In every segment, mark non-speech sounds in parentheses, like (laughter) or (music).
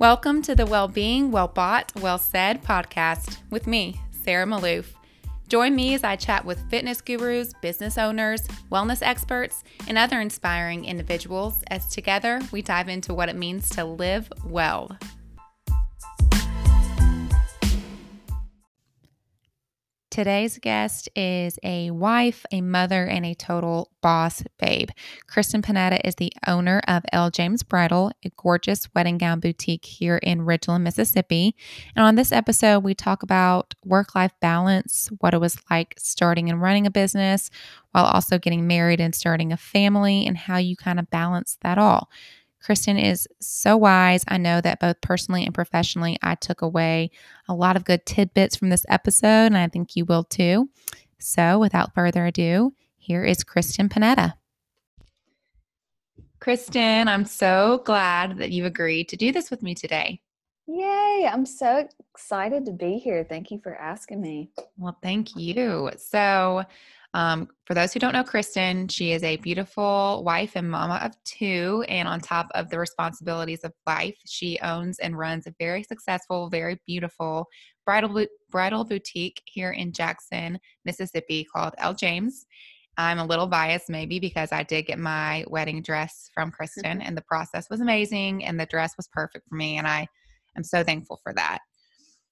Welcome to the Well-Being, Well Bought, Well Said podcast with me, Sarah Maloof. Join me as I chat with fitness gurus, business owners, wellness experts, and other inspiring individuals as together we dive into what it means to live well. Today's guest is a wife, a mother, and a total boss babe. Kristen Panetta is the owner of L. James Bridal, a gorgeous wedding gown boutique here in Ridgeland, Mississippi. And on this episode, we talk about work life balance, what it was like starting and running a business while also getting married and starting a family, and how you kind of balance that all. Kristen is so wise. I know that both personally and professionally, I took away a lot of good tidbits from this episode, and I think you will too. So, without further ado, here is Kristen Panetta. Kristen, I'm so glad that you agreed to do this with me today. Yay, I'm so excited to be here. Thank you for asking me. Well, thank you. So, um, for those who don't know Kristen, she is a beautiful wife and mama of two. And on top of the responsibilities of life, she owns and runs a very successful, very beautiful bridal, bridal boutique here in Jackson, Mississippi called L. James. I'm a little biased, maybe because I did get my wedding dress from Kristen, (laughs) and the process was amazing, and the dress was perfect for me. And I am so thankful for that.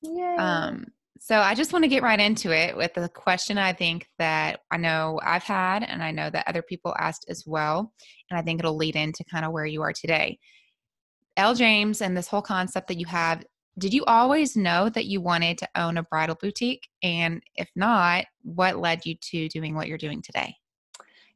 Yay. Um, so I just want to get right into it with the question I think that I know I've had and I know that other people asked as well. And I think it'll lead into kind of where you are today. L. James and this whole concept that you have, did you always know that you wanted to own a bridal boutique? And if not, what led you to doing what you're doing today?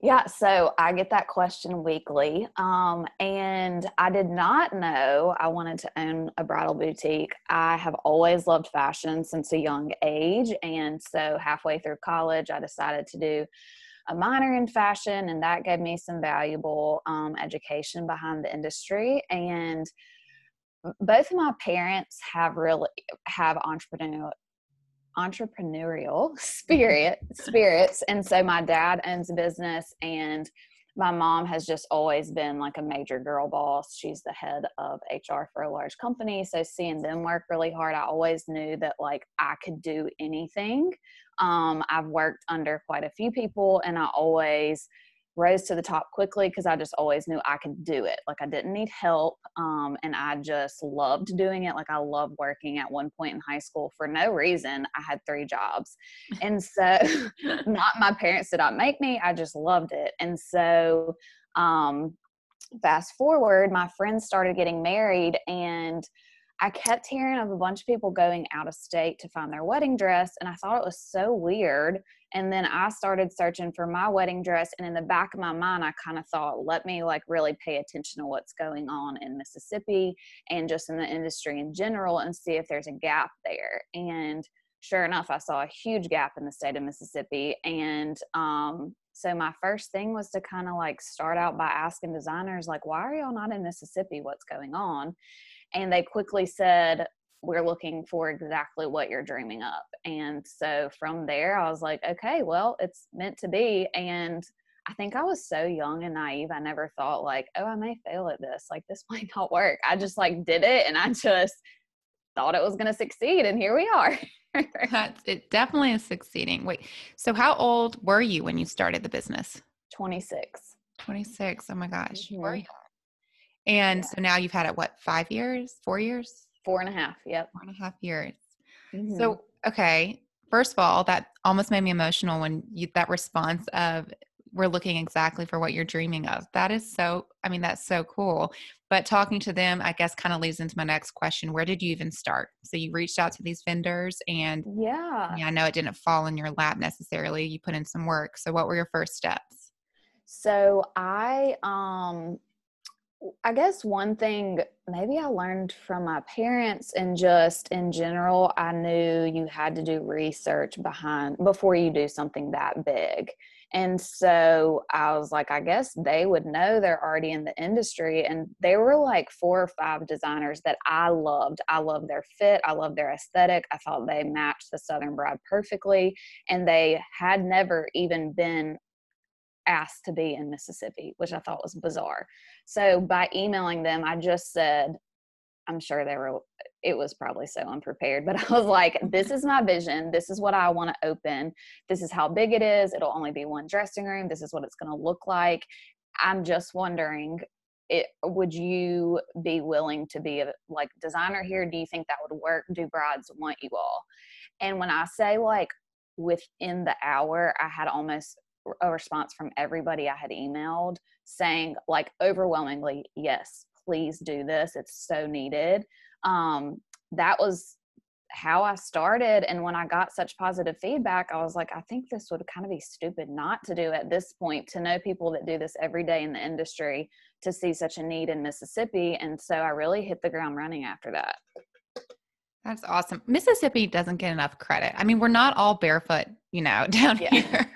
Yeah, so I get that question weekly. Um, and I did not know I wanted to own a bridal boutique. I have always loved fashion since a young age. And so halfway through college, I decided to do a minor in fashion, and that gave me some valuable um, education behind the industry. And both of my parents have really have entrepreneurial entrepreneurial (laughs) spirit spirits and so my dad owns a business and my mom has just always been like a major girl boss. She's the head of hr for a large company so seeing them work really hard i always knew that like i could do anything. Um, i've worked under quite a few people and i always rose to the top quickly because I just always knew I could do it. Like I didn't need help. Um, and I just loved doing it. Like I loved working at one point in high school for no reason. I had three jobs. (laughs) And so, (laughs) not my parents did not make me, I just loved it. And so, um, fast forward, my friends started getting married and I kept hearing of a bunch of people going out of state to find their wedding dress, and I thought it was so weird. And then I started searching for my wedding dress, and in the back of my mind, I kind of thought, let me like really pay attention to what's going on in Mississippi and just in the industry in general and see if there's a gap there. And sure enough, I saw a huge gap in the state of Mississippi. And um, so my first thing was to kind of like start out by asking designers, like, why are y'all not in Mississippi? What's going on? and they quickly said we're looking for exactly what you're dreaming up. And so from there i was like okay well it's meant to be. And i think i was so young and naive i never thought like oh i may fail at this. Like this (laughs) might not work. I just like did it and i just thought it was going to succeed and here we are. (laughs) That's, it definitely is succeeding. Wait so how old were you when you started the business? 26 26 oh my gosh mm-hmm. And yeah. so now you've had it what, five years, four years? Four and a half. Yep. Four and a half years. Mm-hmm. So, okay. First of all, that almost made me emotional when you, that response of, we're looking exactly for what you're dreaming of. That is so, I mean, that's so cool. But talking to them, I guess, kind of leads into my next question. Where did you even start? So you reached out to these vendors, and yeah, I, mean, I know it didn't fall in your lap necessarily. You put in some work. So what were your first steps? So I um I guess one thing maybe I learned from my parents and just in general, I knew you had to do research behind before you do something that big. And so I was like, I guess they would know they're already in the industry. And they were like four or five designers that I loved. I loved their fit, I loved their aesthetic. I thought they matched the Southern Bride perfectly. And they had never even been asked to be in Mississippi, which I thought was bizarre. So by emailing them, I just said, I'm sure they were, it was probably so unprepared, (laughs) but I was like, this is my vision. This is what I want to open. This is how big it is. It'll only be one dressing room. This is what it's going to look like. I'm just wondering, it, would you be willing to be a like designer here? Do you think that would work? Do brides want you all? And when I say like within the hour, I had almost a response from everybody I had emailed saying like overwhelmingly, yes, please do this. It's so needed. Um, that was how I started. And when I got such positive feedback, I was like, I think this would kind of be stupid not to do at this point to know people that do this every day in the industry to see such a need in Mississippi. And so I really hit the ground running after that. That's awesome. Mississippi doesn't get enough credit. I mean, we're not all barefoot, you know, (laughs) down yeah. here.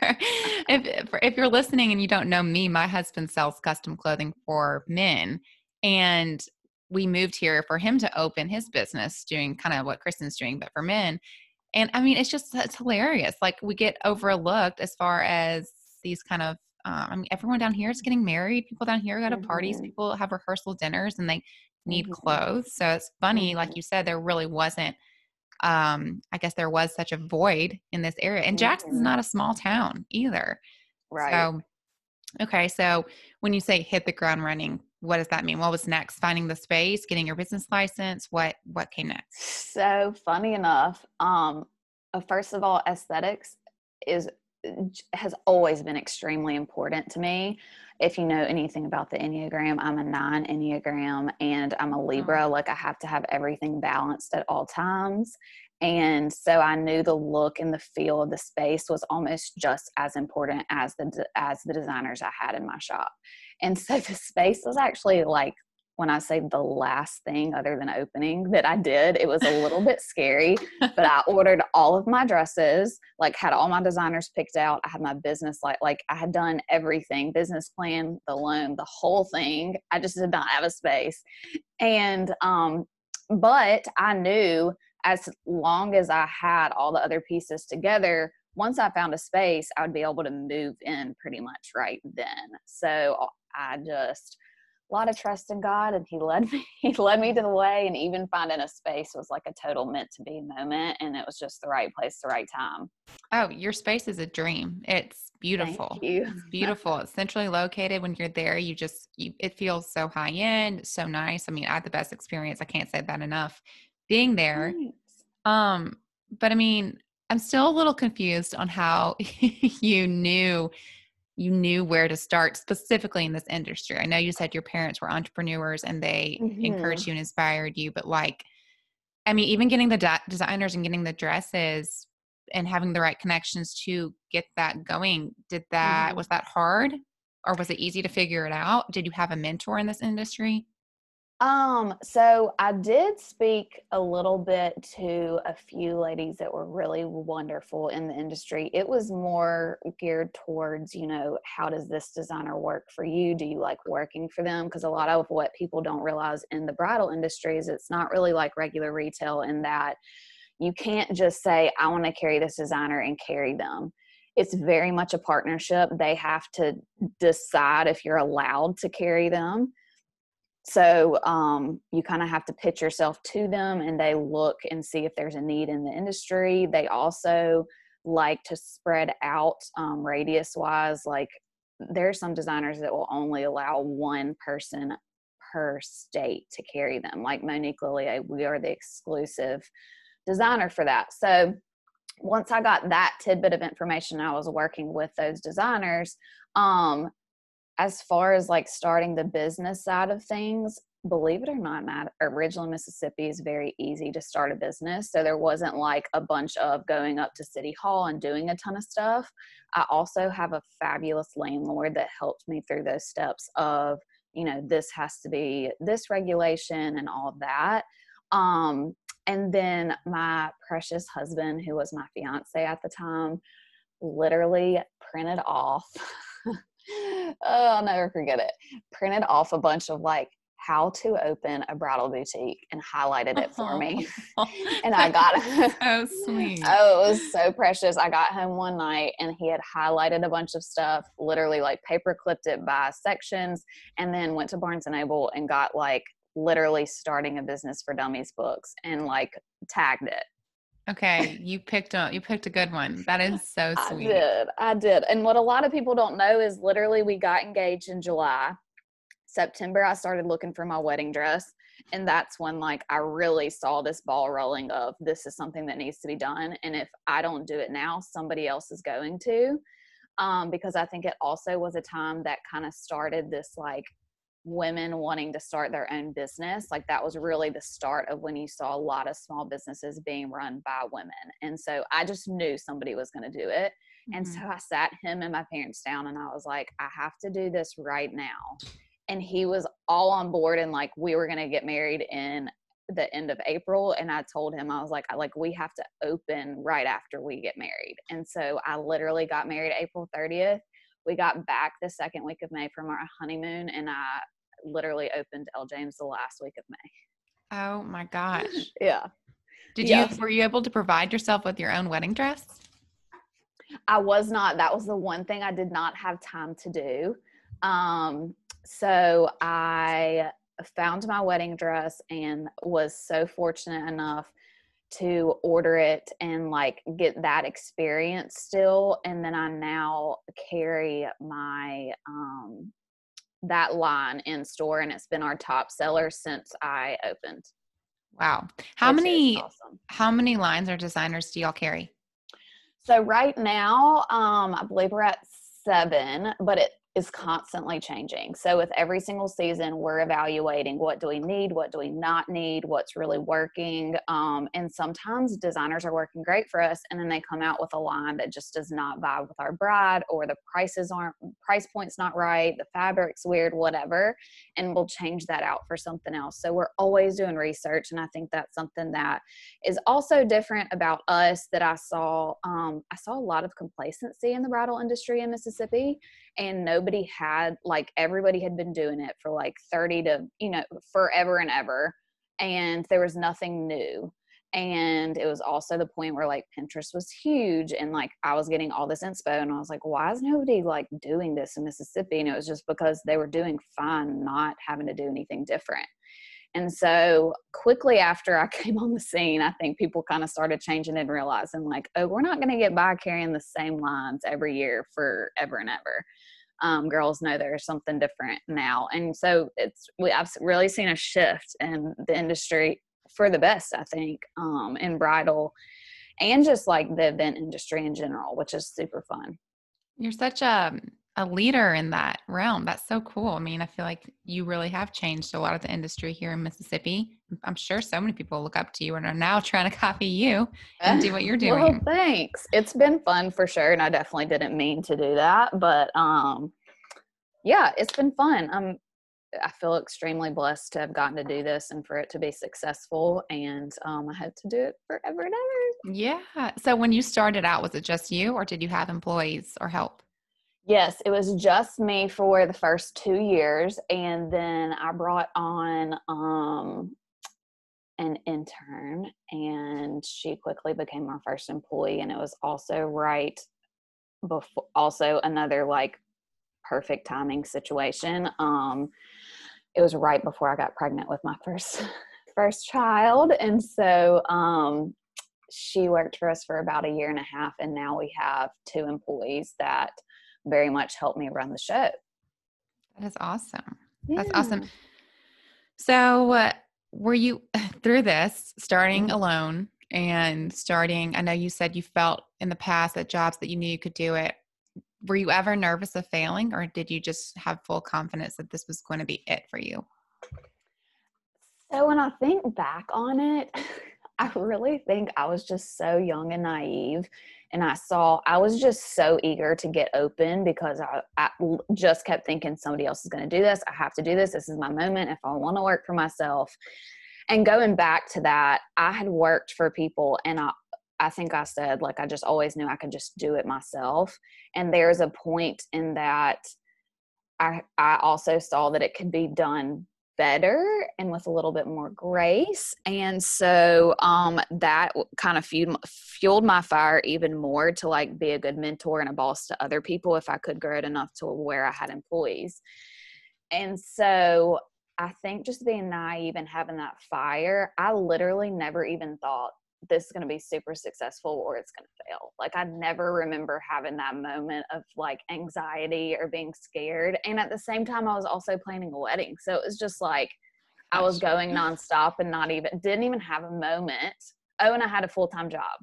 if if you're listening and you don't know me, my husband sells custom clothing for men, and we moved here for him to open his business, doing kind of what Kristen's doing, but for men. And I mean, it's just it's hilarious. Like we get overlooked as far as these kind of. Um, I mean, everyone down here is getting married. People down here go to mm-hmm. parties. People have rehearsal dinners, and they need mm-hmm. clothes. So it's funny, like mm-hmm. you said, there really wasn't. Um, I guess there was such a void in this area, and Jackson's mm-hmm. not a small town either. Right. So, okay, so when you say hit the ground running, what does that mean? What was next? Finding the space, getting your business license. What what came next? So funny enough, um, uh, first of all, aesthetics is has always been extremely important to me. If you know anything about the Enneagram, I'm a nine Enneagram and I'm a mm-hmm. Libra. Like I have to have everything balanced at all times. And so I knew the look and the feel of the space was almost just as important as the as the designers I had in my shop. And so (laughs) the space was actually like when I say the last thing other than opening that I did, it was a little bit scary, but I (laughs) ordered all of my dresses, like had all my designers picked out. I had my business like like I had done everything, business plan, the loan, the whole thing. I just did not have a space. And um but I knew as long as I had all the other pieces together, once I found a space, I would be able to move in pretty much right then. So I just a lot of trust in God and he led (laughs) me he led me to the way and even finding a space was like a total meant to be moment and it was just the right place the right time. Oh, your space is a dream. It's beautiful. (laughs) It's beautiful. it's centrally located when you're there you just you, it feels so high end, so nice. I mean, I had the best experience. I can't say that enough being there. Nice. Um but I mean, I'm still a little confused on how (laughs) you knew you knew where to start specifically in this industry. I know you said your parents were entrepreneurs and they mm-hmm. encouraged you and inspired you, but like, I mean, even getting the de- designers and getting the dresses and having the right connections to get that going, did that, mm-hmm. was that hard or was it easy to figure it out? Did you have a mentor in this industry? Um, so I did speak a little bit to a few ladies that were really wonderful in the industry. It was more geared towards, you know, how does this designer work for you? Do you like working for them? Because a lot of what people don't realize in the bridal industry is it's not really like regular retail in that you can't just say, I want to carry this designer and carry them it's very much a partnership. They have to decide if you're allowed to carry them so um, you kind of have to pitch yourself to them and they look and see if there's a need in the industry. They also like to spread out um, radius wise like there are some designers that will only allow one person per state to carry them. Like Monique Lhuillier we are the exclusive designer for that. So once i got that tidbit of information i was working with those designers um, as far as like starting the business side of things, believe it or not, Matt, originally Mississippi is very easy to start a business. So there wasn't like a bunch of going up to City Hall and doing a ton of stuff. I also have a fabulous landlord that helped me through those steps of, you know, this has to be this regulation and all that. Um, and then my precious husband, who was my fiance at the time, literally printed off (laughs) (laughs) oh, I'll never forget it. Printed off a bunch of like how to open a bridal boutique and highlighted it for me. Oh. (laughs) and I got it. (laughs) so sweet. Oh, it was so precious. I got home one night and he had highlighted a bunch of stuff, literally like paper clipped it by sections, and then went to Barnes and Noble and got like literally starting a business for dummies books and like tagged it. Okay, you picked a you picked a good one. That is so sweet. I did. I did. And what a lot of people don't know is literally we got engaged in July. September I started looking for my wedding dress and that's when like I really saw this ball rolling of this is something that needs to be done and if I don't do it now somebody else is going to um, because I think it also was a time that kind of started this like women wanting to start their own business like that was really the start of when you saw a lot of small businesses being run by women and so i just knew somebody was going to do it mm-hmm. and so i sat him and my parents down and i was like i have to do this right now and he was all on board and like we were going to get married in the end of April and I told him I was like I like we have to open right after we get married. And so I literally got married April 30th we got back the second week of May from our honeymoon, and I literally opened L James the last week of May. Oh my gosh! (laughs) yeah. Did yeah. you were you able to provide yourself with your own wedding dress? I was not. That was the one thing I did not have time to do. Um, so I found my wedding dress and was so fortunate enough to order it and like get that experience still and then i now carry my um that line in store and it's been our top seller since i opened. Wow. How many awesome. how many lines or designers do y'all carry? So right now um i believe we're at seven but it is constantly changing. So with every single season, we're evaluating what do we need, what do we not need, what's really working. Um, and sometimes designers are working great for us, and then they come out with a line that just does not vibe with our bride, or the prices aren't price points not right, the fabric's weird, whatever, and we'll change that out for something else. So we're always doing research, and I think that's something that is also different about us that I saw. Um, I saw a lot of complacency in the bridal industry in Mississippi, and nobody had like everybody had been doing it for like 30 to you know forever and ever and there was nothing new and it was also the point where like pinterest was huge and like i was getting all this inspo and i was like why is nobody like doing this in mississippi? And it was just because they were doing fine not having to do anything different and so quickly after I (laughs) came on the scene, I think people kind of started changing and realizing, like, oh, we're not going to get by carrying the same lines every year forever and ever um, girls know there's something different now. And so it's, we, I've really seen a shift in the industry for the best, I think, um, in bridal and just like the event industry in general, which is super fun. You're such a a leader in that realm. That's so cool. I mean, I feel like you really have changed a lot of the industry here in Mississippi. I'm sure so many people look up to you and are now (laughs) trying to copy you and do what you're (laughs) doing. well, thanks. It's been fun for sure, and I definitely didn't mean to do that, but um, yeah, it's been fun. I'm I feel extremely blessed to have gotten to do this and for it to be successful. And um, I hope to do it forever and ever. Yeah. So when you started out, was it just you or did you have employees or help? Yes, it was just me for the first two years, and then I brought on um, an intern, and she quickly became my first employee. And it was also right before, also another like perfect timing situation. Um, it was right before I got pregnant with my first (laughs) first child, and so um, she worked for us for about a year and a half, and now we have two employees that very much helped me run the show. That is awesome. Yeah. That's awesome. So, uh, were you (sighs) through this starting alone and starting? I know you said you felt in the past that jobs that you knew you could do it. Were you ever nervous of failing, or did you just have full confidence that this was going to be it for you? So, when I think back on it, (laughs) I really think I was just so young and naive and I saw I was just so eager to get open because I, I just kept thinking somebody else is going to do this. I have to do this. This is my moment if I want to work for myself. And going back to that, I had worked for people and I I think I said like I just always knew I could just do it myself. And there's a point in that I I also saw that it could be done better and with a little bit more grace. And so um, that kind of fueled, fueled my fire even more to like be a good mentor and a boss to other people if I could grow it enough to where I had employees. And so I think just being naive and having that fire, I literally never even thought this is going to be super successful or it's going to fail. Like I never remember having that moment of like anxiety or being scared. And at the same time, I was also planning a wedding. So it was just like I was going nonstop and not even, didn't even have a moment. Oh, and I had a full time job.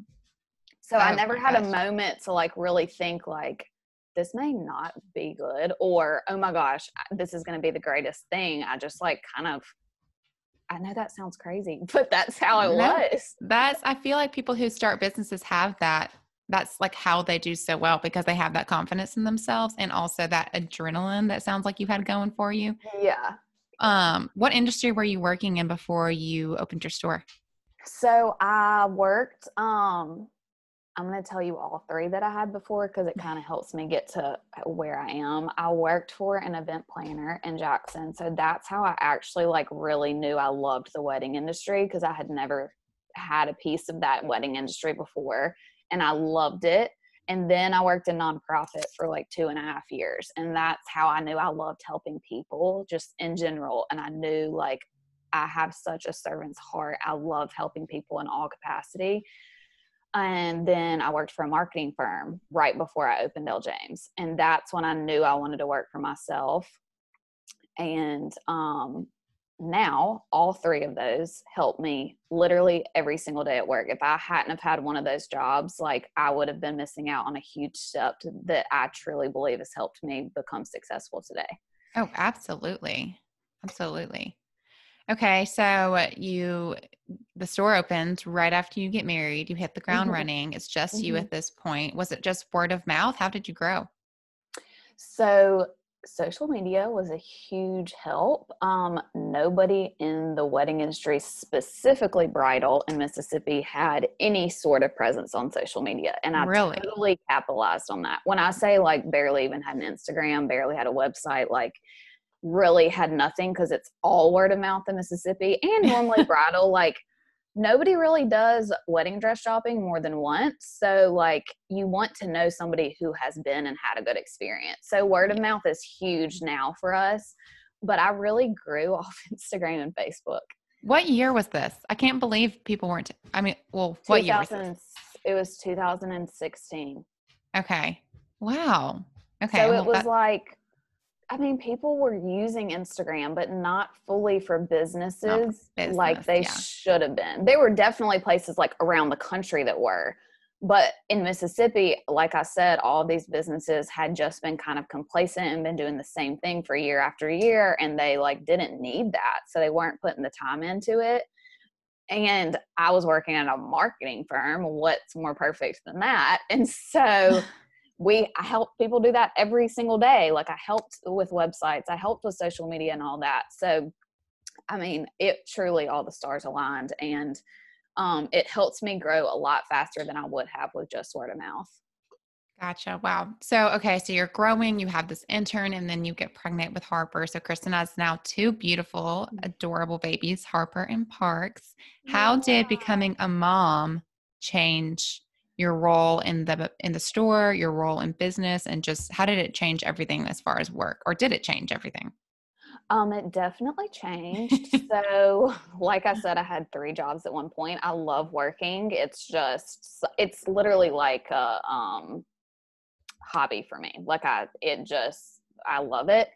So oh, I never had gosh. a moment to like really think like, this may not be good or oh my gosh this is going to be the greatest thing i just like kind of i know that sounds crazy (laughs) but that's how it no, was. that's i feel like people who start businesses have that that's like how they do so well because they have that confidence in themselves and also that adrenaline that sounds like you had going for you. Yeah. Um what industry were you working in before you opened your store? So i worked um I'm going to tell you all three that I had before because it kind of (laughs) helps me get to uh, where I am. I worked for an event planner in Jackson. So that's how I actually like really knew I loved the wedding industry because I had never had a piece of that wedding industry before and I loved it. And then I worked in nonprofit for like two and a half years. And that's how I knew I loved helping people just in general. And I knew like I have such a servant's heart. I love helping people in all capacity and then I worked for a marketing firm right before I opened L James. And that's when I knew I wanted to work for myself. And um, now all three of those help me literally every single day at work. If I hadn't have had one of those jobs, like I would have been missing out on a huge step that I truly believe has helped me become successful today. Oh, absolutely. Absolutely. Okay, so you the store opens right after you get married. You hit the ground mm-hmm. running. It's just mm-hmm. you at this point. Was it just word of mouth? How did you grow? So social media was a huge help. Um, nobody in the wedding industry, specifically bridal in Mississippi, had any sort of presence on social media. And I really? totally capitalized on that. When I say like barely even had an Instagram, barely had a website, like really had nothing because it's all word of mouth in Mississippi and (laughs) normally bridal like nobody really does wedding dress shopping more than once so like you want to know somebody who has been and had a good experience so word of mouth is huge now for us but I really grew (laughs) off Instagram and Facebook. What year was this? I can't believe people weren't I mean well what year was? It was 2016. Okay. Wow. Okay. So well, it was that- like I mean, people were using Instagram, but not fully for businesses business, like they yeah. should have been. There were definitely places like around the country that were. But in Mississippi, like I said, all these businesses had just been kind of complacent and been doing the same thing for year after year. And they like didn't need that. So they weren't putting the time into it. And I was working at a marketing firm. What's more perfect than that? And so (laughs) we I help people do that every single day. Like I helped with websites, I helped with social media and all that. So I mean, it truly all the stars aligned and um, it helps me grow a lot faster than I would have with just word of mouth. Gotcha. Wow. So, okay. So you're growing, you have this intern, and then you get pregnant with Harper. So Kristen has now two beautiful, mm-hmm. adorable babies, Harper and Parks. How yeah. did becoming a mom change your role in the in the store, your role in business, and just how did it change everything as far as work, or did it change everything? Um, it definitely changed. (laughs) so, (laughs) like I said, I had three jobs at one point. I love working. It's just, it's literally like a um, hobby for me. Like I, it just, I love it.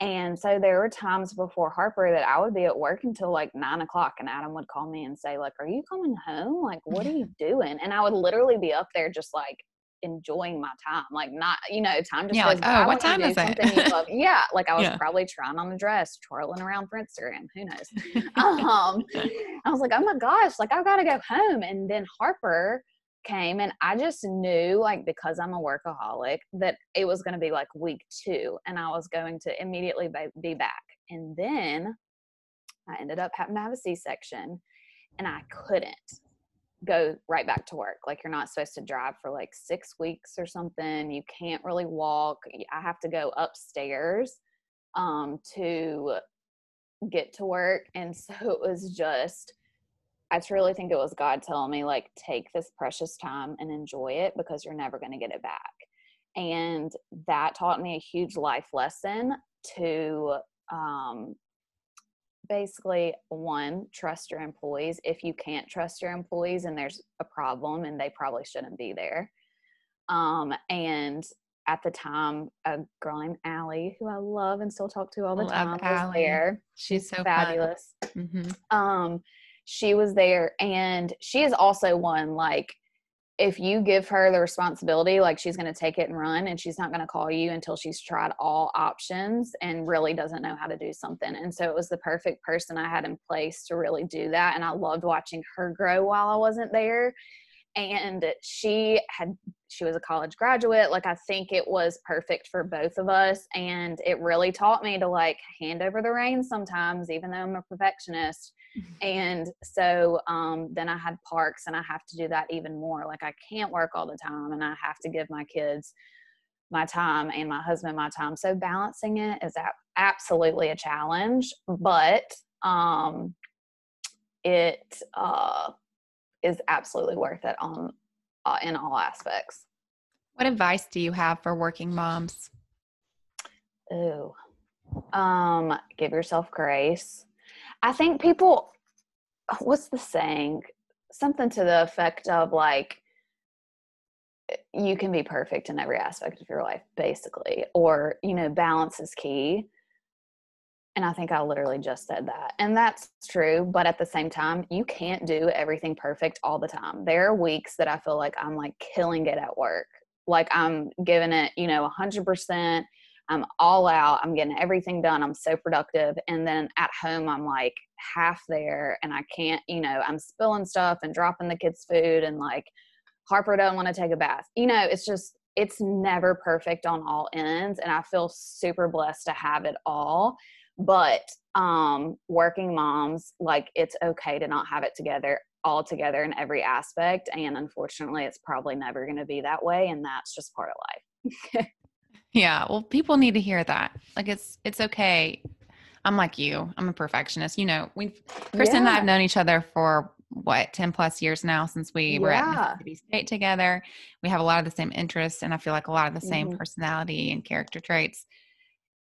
And so there were times before Harper that I would be at work until like nine o'clock, and Adam would call me and say, like, "Are you coming home? Like, what are you (laughs) doing?" And I would literally be up there just like enjoying my time, like not, you know, time just yeah, like, oh, what time is it? (laughs) yeah, like I was yeah. probably trying on a dress, twirling around for Instagram. Who knows? (laughs) um, I was like, oh my gosh, like I've got to go home. And then Harper came and I just knew like because I'm a workaholic that it was going to be like week 2 and I was going to immediately be back. And then I ended up having to have a C-section and I couldn't go right back to work. Like you're not supposed to drive for like 6 weeks or something. You can't really walk. I have to go upstairs um to get to work and (laughs) so it was just I truly think it was God telling me, like, take this precious time and enjoy it because you're never going to get it back. And that taught me a huge life lesson to um, basically one trust your employees if you can't trust your employees and there's a problem and they probably shouldn't be there um, and at the time a girl named Allie, who I love and still talk to all the love time, Allie. was there. She's so fabulous. Mm-hmm. Um, she was there, and she is also one like if you give her the responsibility, like she's going to take it and run, and she's not going to call you until she's tried all options and really doesn't know how to do something. And so it was the perfect person I had in place to really do that. And I loved watching her grow while I wasn't there and she had she was a college graduate like i think it was perfect for both of us and it really taught me to like hand over the reins sometimes even though i'm a perfectionist and so um, then i had parks and i have to do that even more like i can't work all the time and i have to give my kids my time and my husband my time so balancing it is absolutely a challenge but um it uh is absolutely worth it on uh, in all aspects. What advice do you have for working moms? Ooh, um, give yourself grace. I think people, what's the saying? Something to the effect of like, you can be perfect in every aspect of your life, basically, or you know, balance is key. And I think I literally just said that. And that's true. But at the same time, you can't do everything perfect all the time. There are weeks that I feel like I'm like killing it at work. Like I'm giving it, you know, 100%. I'm all out. I'm getting everything done. I'm so productive. And then at home, I'm like half there and I can't, you know, I'm spilling stuff and dropping the kids' food and like Harper doesn't want to take a bath. You know, it's just, it's never perfect on all ends. And I feel super blessed to have it all but um working moms like it's okay to not have it together all together in every aspect and unfortunately it's probably never going to be that way and that's just part of life (laughs) yeah well people need to hear that like it's it's okay i'm like you i'm a perfectionist you know we've kristen yeah. and i've known each other for what 10 plus years now since we yeah. were at Mississippi State together. We have a lot of the same interests and I feel like a lot of the same mm-hmm. personality and character traits.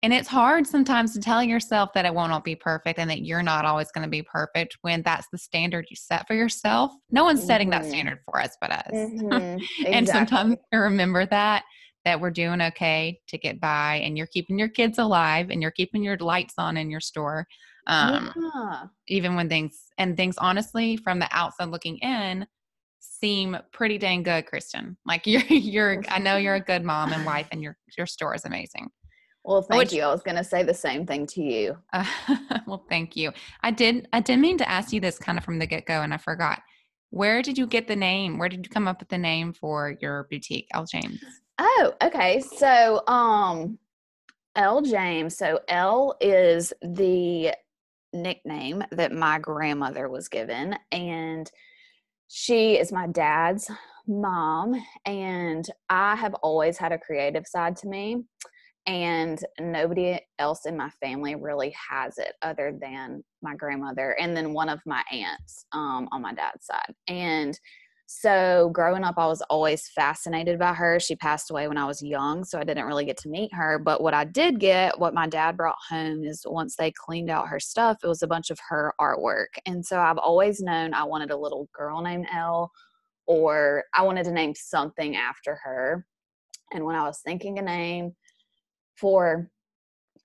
And it's hard sometimes to tell yourself that it won't all be perfect and that you're not always going to be perfect when that's the standard you set for yourself. No one's mm-hmm. setting that mm-hmm. standard for us but us. Mm-hmm. Exactly. (laughs) and sometimes I remember that that we're doing okay to get by and you're keeping your kids alive and you're keeping your lights on in your store. Um, yeah. even when things and things honestly from the outside looking in seem pretty dang good, Kristen. Like (laughs) you're you're I know you're a good mom and wife and your your store is amazing. Well, thank Which, you. I was going to say the same thing to you. Uh, (laughs) well, thank you. I did. I did mean to ask you this kind of from the get go, and I forgot. Where did you get the name? Where did you come up with the name for your boutique, L James? Oh, okay. So, um, L James. So L is the nickname that my grandmother was given, and she is my dad's mom, and I have always had a creative side to me and nobody else in my family really has it other than my grandmother and then one of my aunts um, on my dad's side and so growing up i was always fascinated by her. She passed away when i was young so i didn't really get to meet her. But what i did get what my dad brought home is once they cleaned out her stuff it was a bunch of her artwork. And so i've always known i wanted a little girl named elle or i wanted to name something after her. And when i was thinking a name for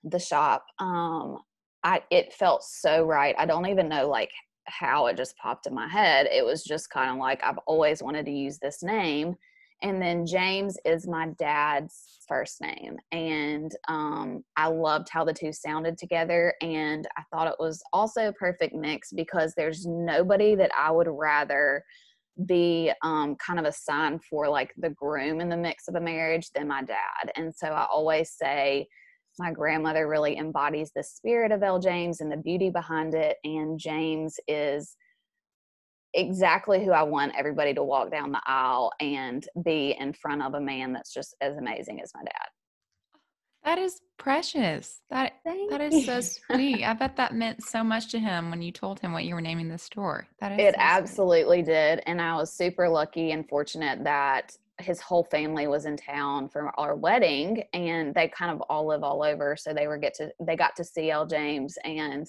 the shop um i it felt so right. I don't even know like how it just popped in my head it was just kind of like i've always wanted to use this name and then james is my dad's first name and um, i loved how the two sounded together and i thought it was also a perfect mix because there's nobody that i would rather be um, kind of a sign for like the groom in the mix of a marriage than my dad. And so I always say my grandmother really embodies the spirit of L. James and the beauty behind it. And James is exactly who I want everybody to walk down the aisle and be in front of a man that's just as amazing as my dad. That is precious. That Thank that is so sweet. I bet that meant so much to him when you told him what you were naming the store. That is It so absolutely sweet. did. And I was super lucky and fortunate that his whole family was in town for our wedding and they kind of all live all over so they were get to they got to see L James and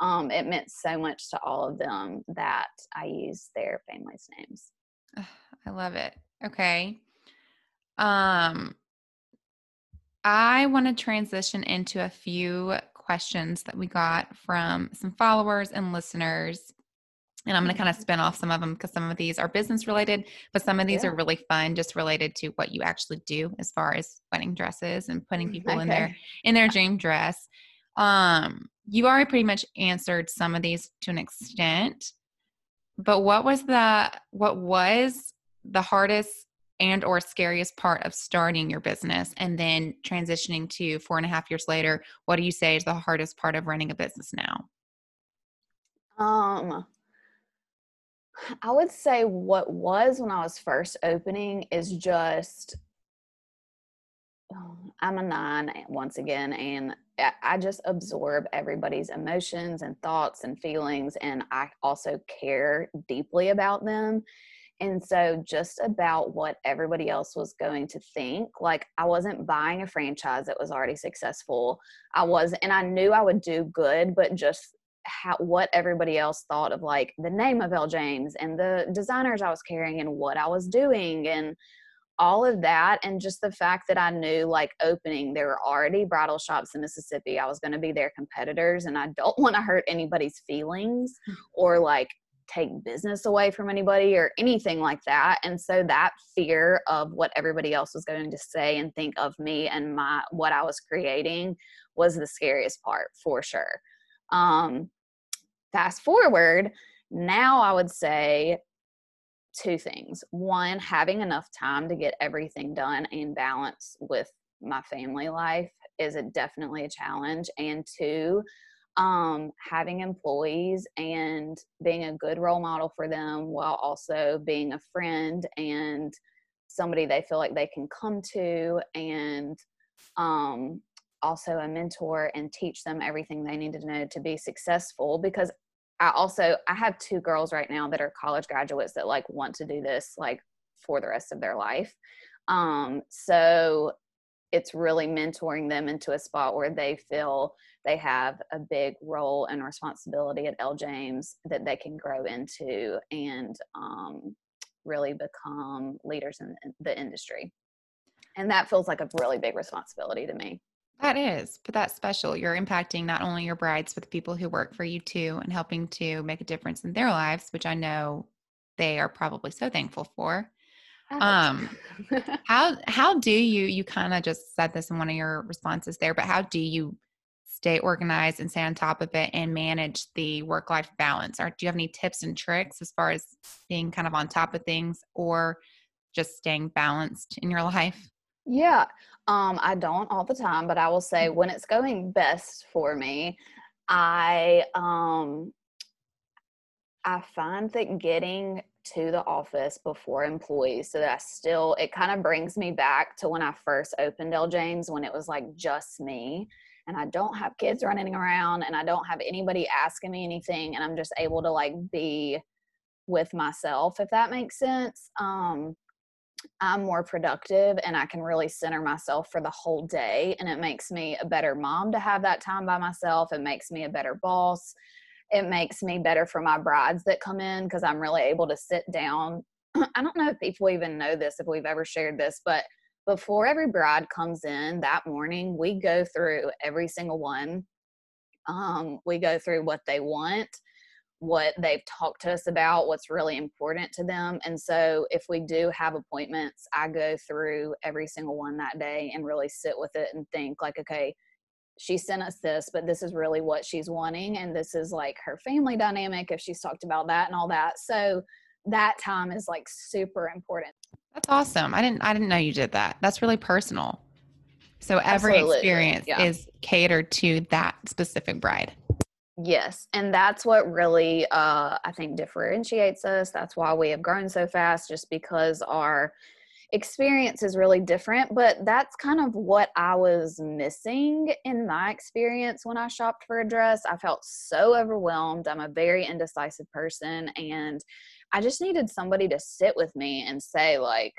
um, it meant so much to all of them that I used their family's names. I love it. Okay. Um, I want to transition into a few questions that we got from some followers and listeners. And I'm going to kind of spin off some of them because some of these are business related, but some of these yeah. are really fun, just related to what you actually do as far as wedding dresses and putting mm, people okay. in their in their dream dress. Um, you already pretty much answered some of these to an extent, but what was the what was the hardest and or scariest part of starting your business and then transitioning to four and a half years later what do you say is the hardest part of running a business now um i would say what was when i was first opening is just um, i'm a nine eh, once again and i just absorb everybody's emotions and thoughts and feelings and i also care deeply about them and so, just about what everybody else was going to think, like I wasn't buying a franchise that was already successful. I was, and I knew I would do good, but just how, what everybody else thought of like the name of L James and the designers I was carrying and what I was doing and all of that and just the fact that I knew like opening there were already bridal shops in Mississippi. I was going to be their competitors and I don't want to hurt anybody's feelings hmm. or like take business away from anybody or anything like that. And so that fear of what everybody else was going to say and think of me and my what i was creating was the scariest part for sure um fast forward now i would say two things. One having enough time to get everything done and balance with my family life is a definitely a challenge. And two um, having employees and being a good role model for them while also being a friend and somebody they feel like they can come to and um, also a mentor and teach them everything they need to know to be successful because i also i have two girls right now that are college graduates that like want to do this like for the rest of their life um, so it's really mentoring them into a spot where they feel they have a big role and responsibility at L James that they can grow into and um, really become leaders in the industry. And that feels like a really big responsibility to me. That is, but that's special. You're impacting not only your brides, but the people who work for you too, and helping to make a difference in their lives, which I know they are probably so thankful for. Um, how how do you you kind of just said this in one of your responses there, but how do you stay organized and stay on top of it and manage the work life balance? Or do you have any tips and tricks as far as being kind of on top of things or just staying balanced in your (laughs) life? Yeah, um, I don't all the time, but I will say mm-hmm. when it's going best for me, I um, I find that getting to the office before employees so that I still it kind of brings me back to when I first opened L James when it was like just me and I don't have kids running around and I don't have anybody asking me anything and I'm just able to like be with myself if that makes sense. Um I'm more productive and I can really center myself for the whole day and it makes me a better mom to have that time by myself. It makes me a better boss it makes me better for my brides that come in because I'm really able to sit down. (clears throat) I don't know if people even know this, if we've ever shared this, but before every bride comes in that morning, we go through every single one. Um, we go through what they want, what they've talked to us about, what's really important to them. And so, if we do have appointments, I go through every single one that day and really sit with it and think, like, okay, she sent us this, but this is really what she's wanting. And this is like her family dynamic, if she's talked about that and all that. So that time is like super important. That's awesome. I didn't I didn't know you did that. That's really personal. So every Absolutely. experience yeah. is catered to that specific bride. Yes, and that's what really uh, I think differentiates us. That's why we have grown so fast, just because our experience is really different, but that's kind of what I was missing in my experience when I shopped for a dress. I felt so overwhelmed. I'm a very indecisive person, and I just needed somebody to sit with me and say, like,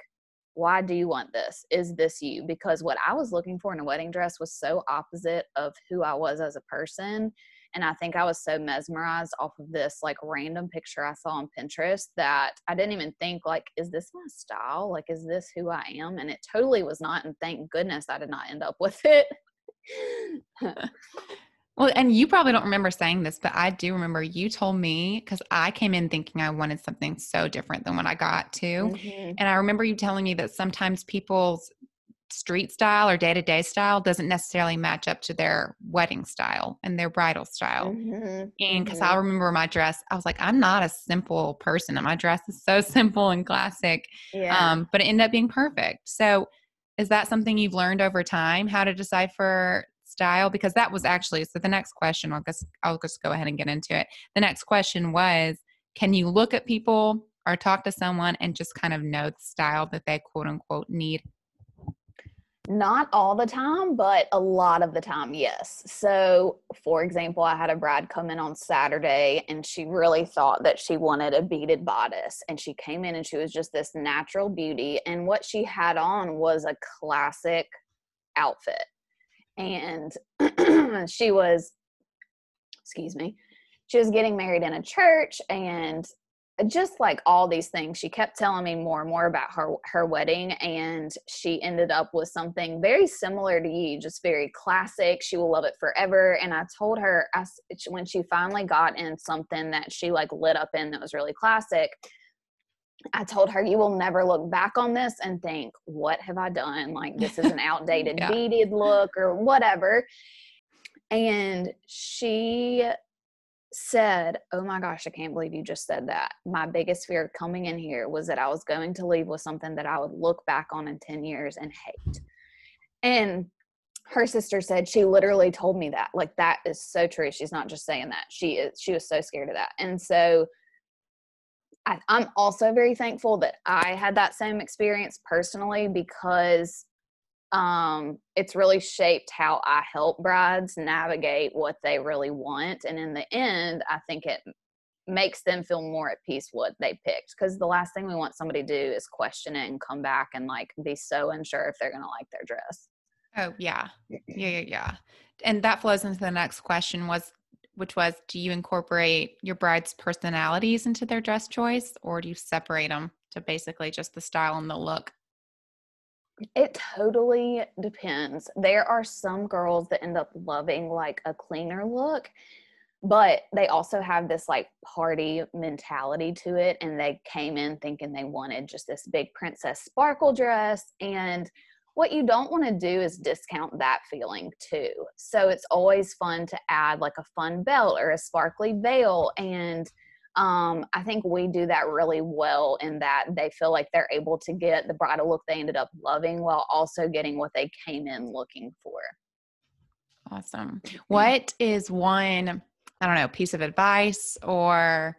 why do you want this? Is this you? Because what I was looking for in a wedding dress was so opposite of who I was as a person. And I think I was so mesmerized off of this like random picture I saw on Pinterest that I didn't even think like, is this my style? Like, is this who I am? And it totally was not. And thank goodness I did not end up with it. (laughs) Well, and you probably don't remember saying this, but I do remember you told me because I came in thinking I wanted something so different than what I got to. Mm-hmm. And I remember you telling me that sometimes people's street style or day to day style doesn't necessarily match up to their wedding style and their bridal style. Mm-hmm. And because mm-hmm. I remember my dress, I was like, I'm not a simple person, and my dress is so (laughs) simple and classic. Yeah. Um, but it ended up being perfect. So, is that something you've learned over time how to decipher style because that was actually so the next question I'll just I'll just go ahead and get into it. The next question was can you look at people or talk to someone and just kind of know the style that they quote unquote need? Not all the time, but a lot of the time, yes. So, for example, I had a bride come in on Saturday and she really thought that she wanted a beaded bodice. And she came in and she was just this natural beauty. And what she had on was a classic outfit and (clears throat) she was excuse me she was getting married in a church and just like all these things she kept telling me more and more about her her wedding and she ended up with something very similar to you just very classic she will love it forever and i told her I, when she finally got in something that she like lit up in that was really classic I told her, you will never look back on this and think, what have I done? Like, this is an (laughs) outdated yeah. beaded look or whatever. And she said, Oh my gosh, I can't believe you just said that. My biggest fear coming in here was that I was going to leave with something that I would look back on in 10 years and hate. And her sister said she literally told me that. Like that is so true. She's not just saying that. She is she was so scared of that. And so I, I'm also very thankful that I had that same experience personally because um, it's really shaped how I help brides navigate what they really want. And in the end, I think it makes them feel more at peace with what they picked. Because the last thing we want somebody to do is question it and come back and like be so unsure if they're going to like their dress. Oh, yeah. Yeah, yeah, yeah. And that flows into the next question was which was do you incorporate your bride's personalities into their dress choice or do you separate them to basically just the style and the look? It totally depends. There are some girls that end up loving like a cleaner look, but they also have this like party mentality to it. And they came in thinking they wanted just this big princess sparkle dress. And what you don't want to do is discount that feeling too. So it's always fun to add like a fun belt or a sparkly veil. And um, I think we do that really well in that they feel like they're able to get the bridal look they ended up loving while also getting what they came in looking for. Awesome. What is one, I don't know, piece of advice or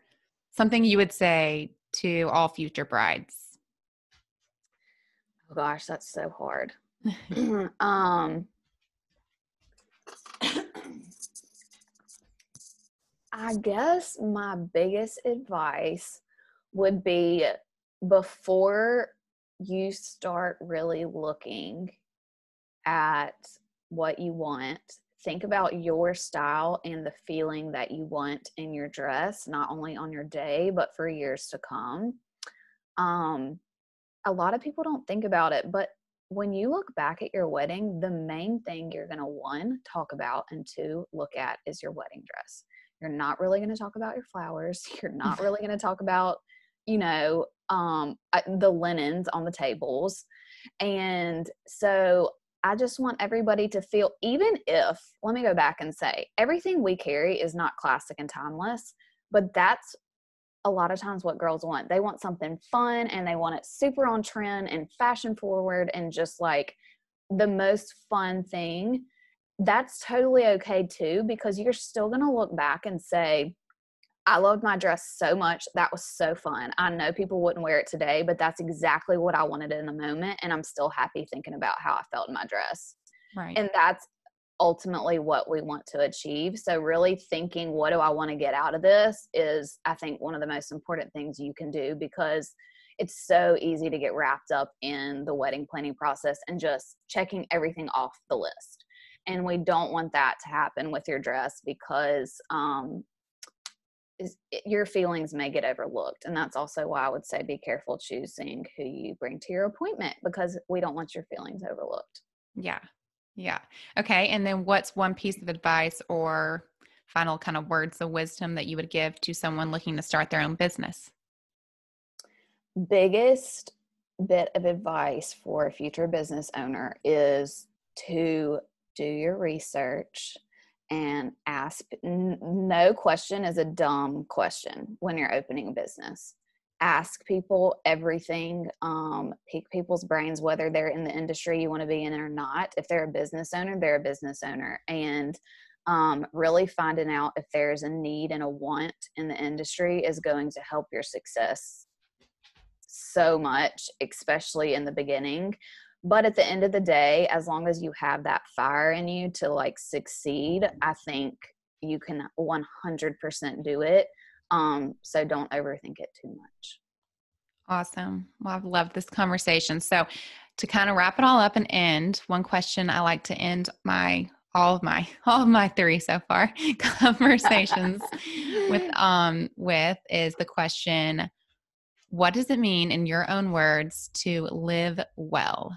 something you would say to all future brides? Oh gosh, that's so hard. (laughs) (clears throat) um, I guess my biggest advice would be before you start really looking at what you want, think about your style and the feeling that you want in your dress, not only on your day, but for years to come. Um, a lot of people don't think about it, but when you look back at your wedding, the main thing you're going to one talk about and two look at is your wedding dress. You're not really going to talk about your flowers. (laughs) You're not (laughs) really going to talk about, you know, um, the linens on the tables. And so I just want everybody to feel, even if, let me go back and say, everything we carry is not classic and timeless, but that's a lot of times what girls want. They want something fun and they want it super on trend and fashion forward and just like the most fun thing. That's totally okay too, because you're still going to look back and say, I loved my dress so much. That was so fun. I know people wouldn't wear it today, but that's exactly what I wanted in the moment. And I'm still happy thinking about how I felt in my dress. Right. And that's ultimately what we want to achieve. So, really thinking, what do I want to get out of this is, I think, one of the most important things you can do because it's so easy to get wrapped up in the wedding planning process and just checking everything off the list. And we don't want that to happen with your dress because um, is, your feelings may get overlooked and that's also why i would say be careful choosing who you bring to your appointment because we don't want your feelings overlooked. Yeah. Yeah. Okay and then what's one piece of advice or final kind of words of wisdom that you would give to someone looking to start their own business? Biggest bit of advice for a future business owner is to do your research and ask no question is a dumb question when you're opening a business. Ask people everything um, pick people's brains whether they're in the industry you want to be in or not. If they're a business owner they're a business owner. And um, really finding out if there's a need and a want in the industry is going to help your success so much especially in the beginning but at the end of the day as long as you have that fire in you to like succeed i think you can 100% do it. Um so don't overthink it too much. Awesome. Well i've loved this conversation. So to kind of wrap it all up and end one question i like to end my all of my (laughs) all of my three so far (laughs) conversations with (laughs) um with is the question what does it mean in your own words to live well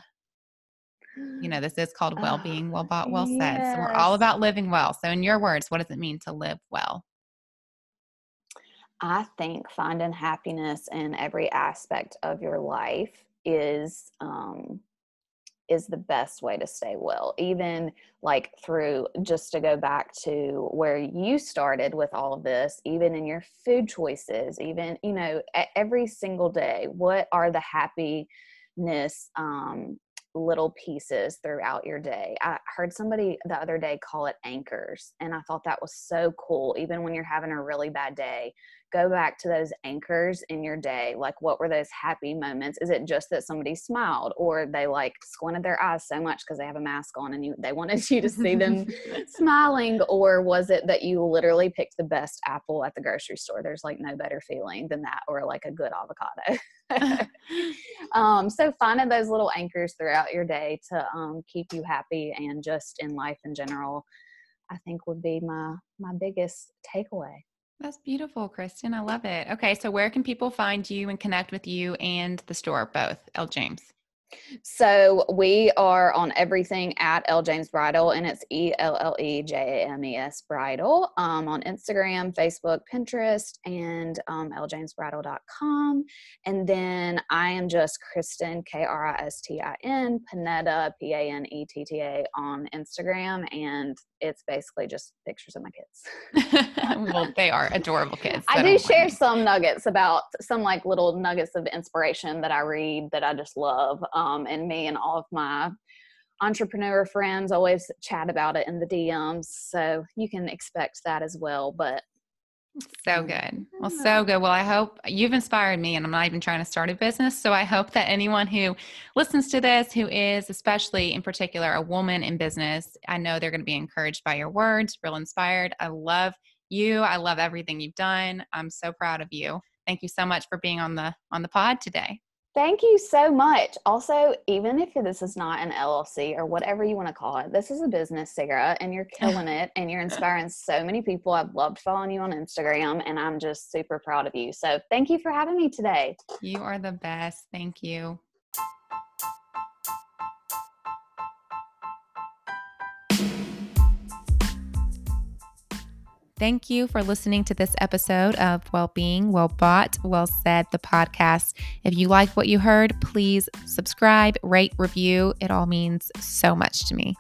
you know, this is called (gasps) well being, well bought, well yes. said. So we're all about living well. So, in your words, what does it mean to live well? I think finding happiness in every aspect of your life is um, is the best way to stay well. Even like through just to go back to where you started with all of this, even in your food choices, even you know every single day, what are the happiness um, little pieces throughout your day. I heard somebody the other day call it anchors, and I thought that was so cool. Even when you're having a really bad day, go back to those anchors in your day. Like, what were those happy moments? Is it just that somebody smiled, or they like squinted their eyes so much because they have a mask on and you they wanted you to see them (laughs) smiling, or was it that you literally picked the best apple at the grocery store? There's like no better feeling than that, or like a good avocado. (laughs) um, so finding those little anchors throughout your day to um, keep you happy and just in life in general, I think would be my my biggest takeaway. That's beautiful, Kristin. I love it. Okay, so where can people find you and connect with you and the store, both L. James? So we are on everything at L James Bridal, and it's E L L E J A M E S Bridal um, on Instagram, Facebook, Pinterest, and um, LJamesBridal.com. And then I am just Kristin K R I S T I N Panetta P A N E T T A on Instagram, and it's basically just pictures of my kids. (laughs) well, they are adorable (laughs) kids. I do share some nuggets about some like little nuggets of inspiration that I read that I just love. Um, and me and all of my entrepreneur friends always chat about it in the DMs. So you can expect that as well. But so good. Well, so good. Well, I hope you've inspired me, and I'm not even trying to start a business. So I hope that anyone who listens to this, who is especially in particular a woman in business, I know they're going to be encouraged by your words, real inspired. I love you. I love everything you've done. I'm so proud of you. Thank you so much for being on the on the pod today. Thank you so much. Also, even if this is not an LLC or whatever you want to call it, this is a business, Sarah, and you're (laughs) killing it and you're inspiring so many people. I've loved following you on Instagram and I'm just super proud of you. So, thank you for having me today. You are the best. Thank you. Thank you for listening to this episode of Well-Being, Well Bought, Well Said, the podcast. If you like what you heard, please subscribe, rate, review. It all means so much to me.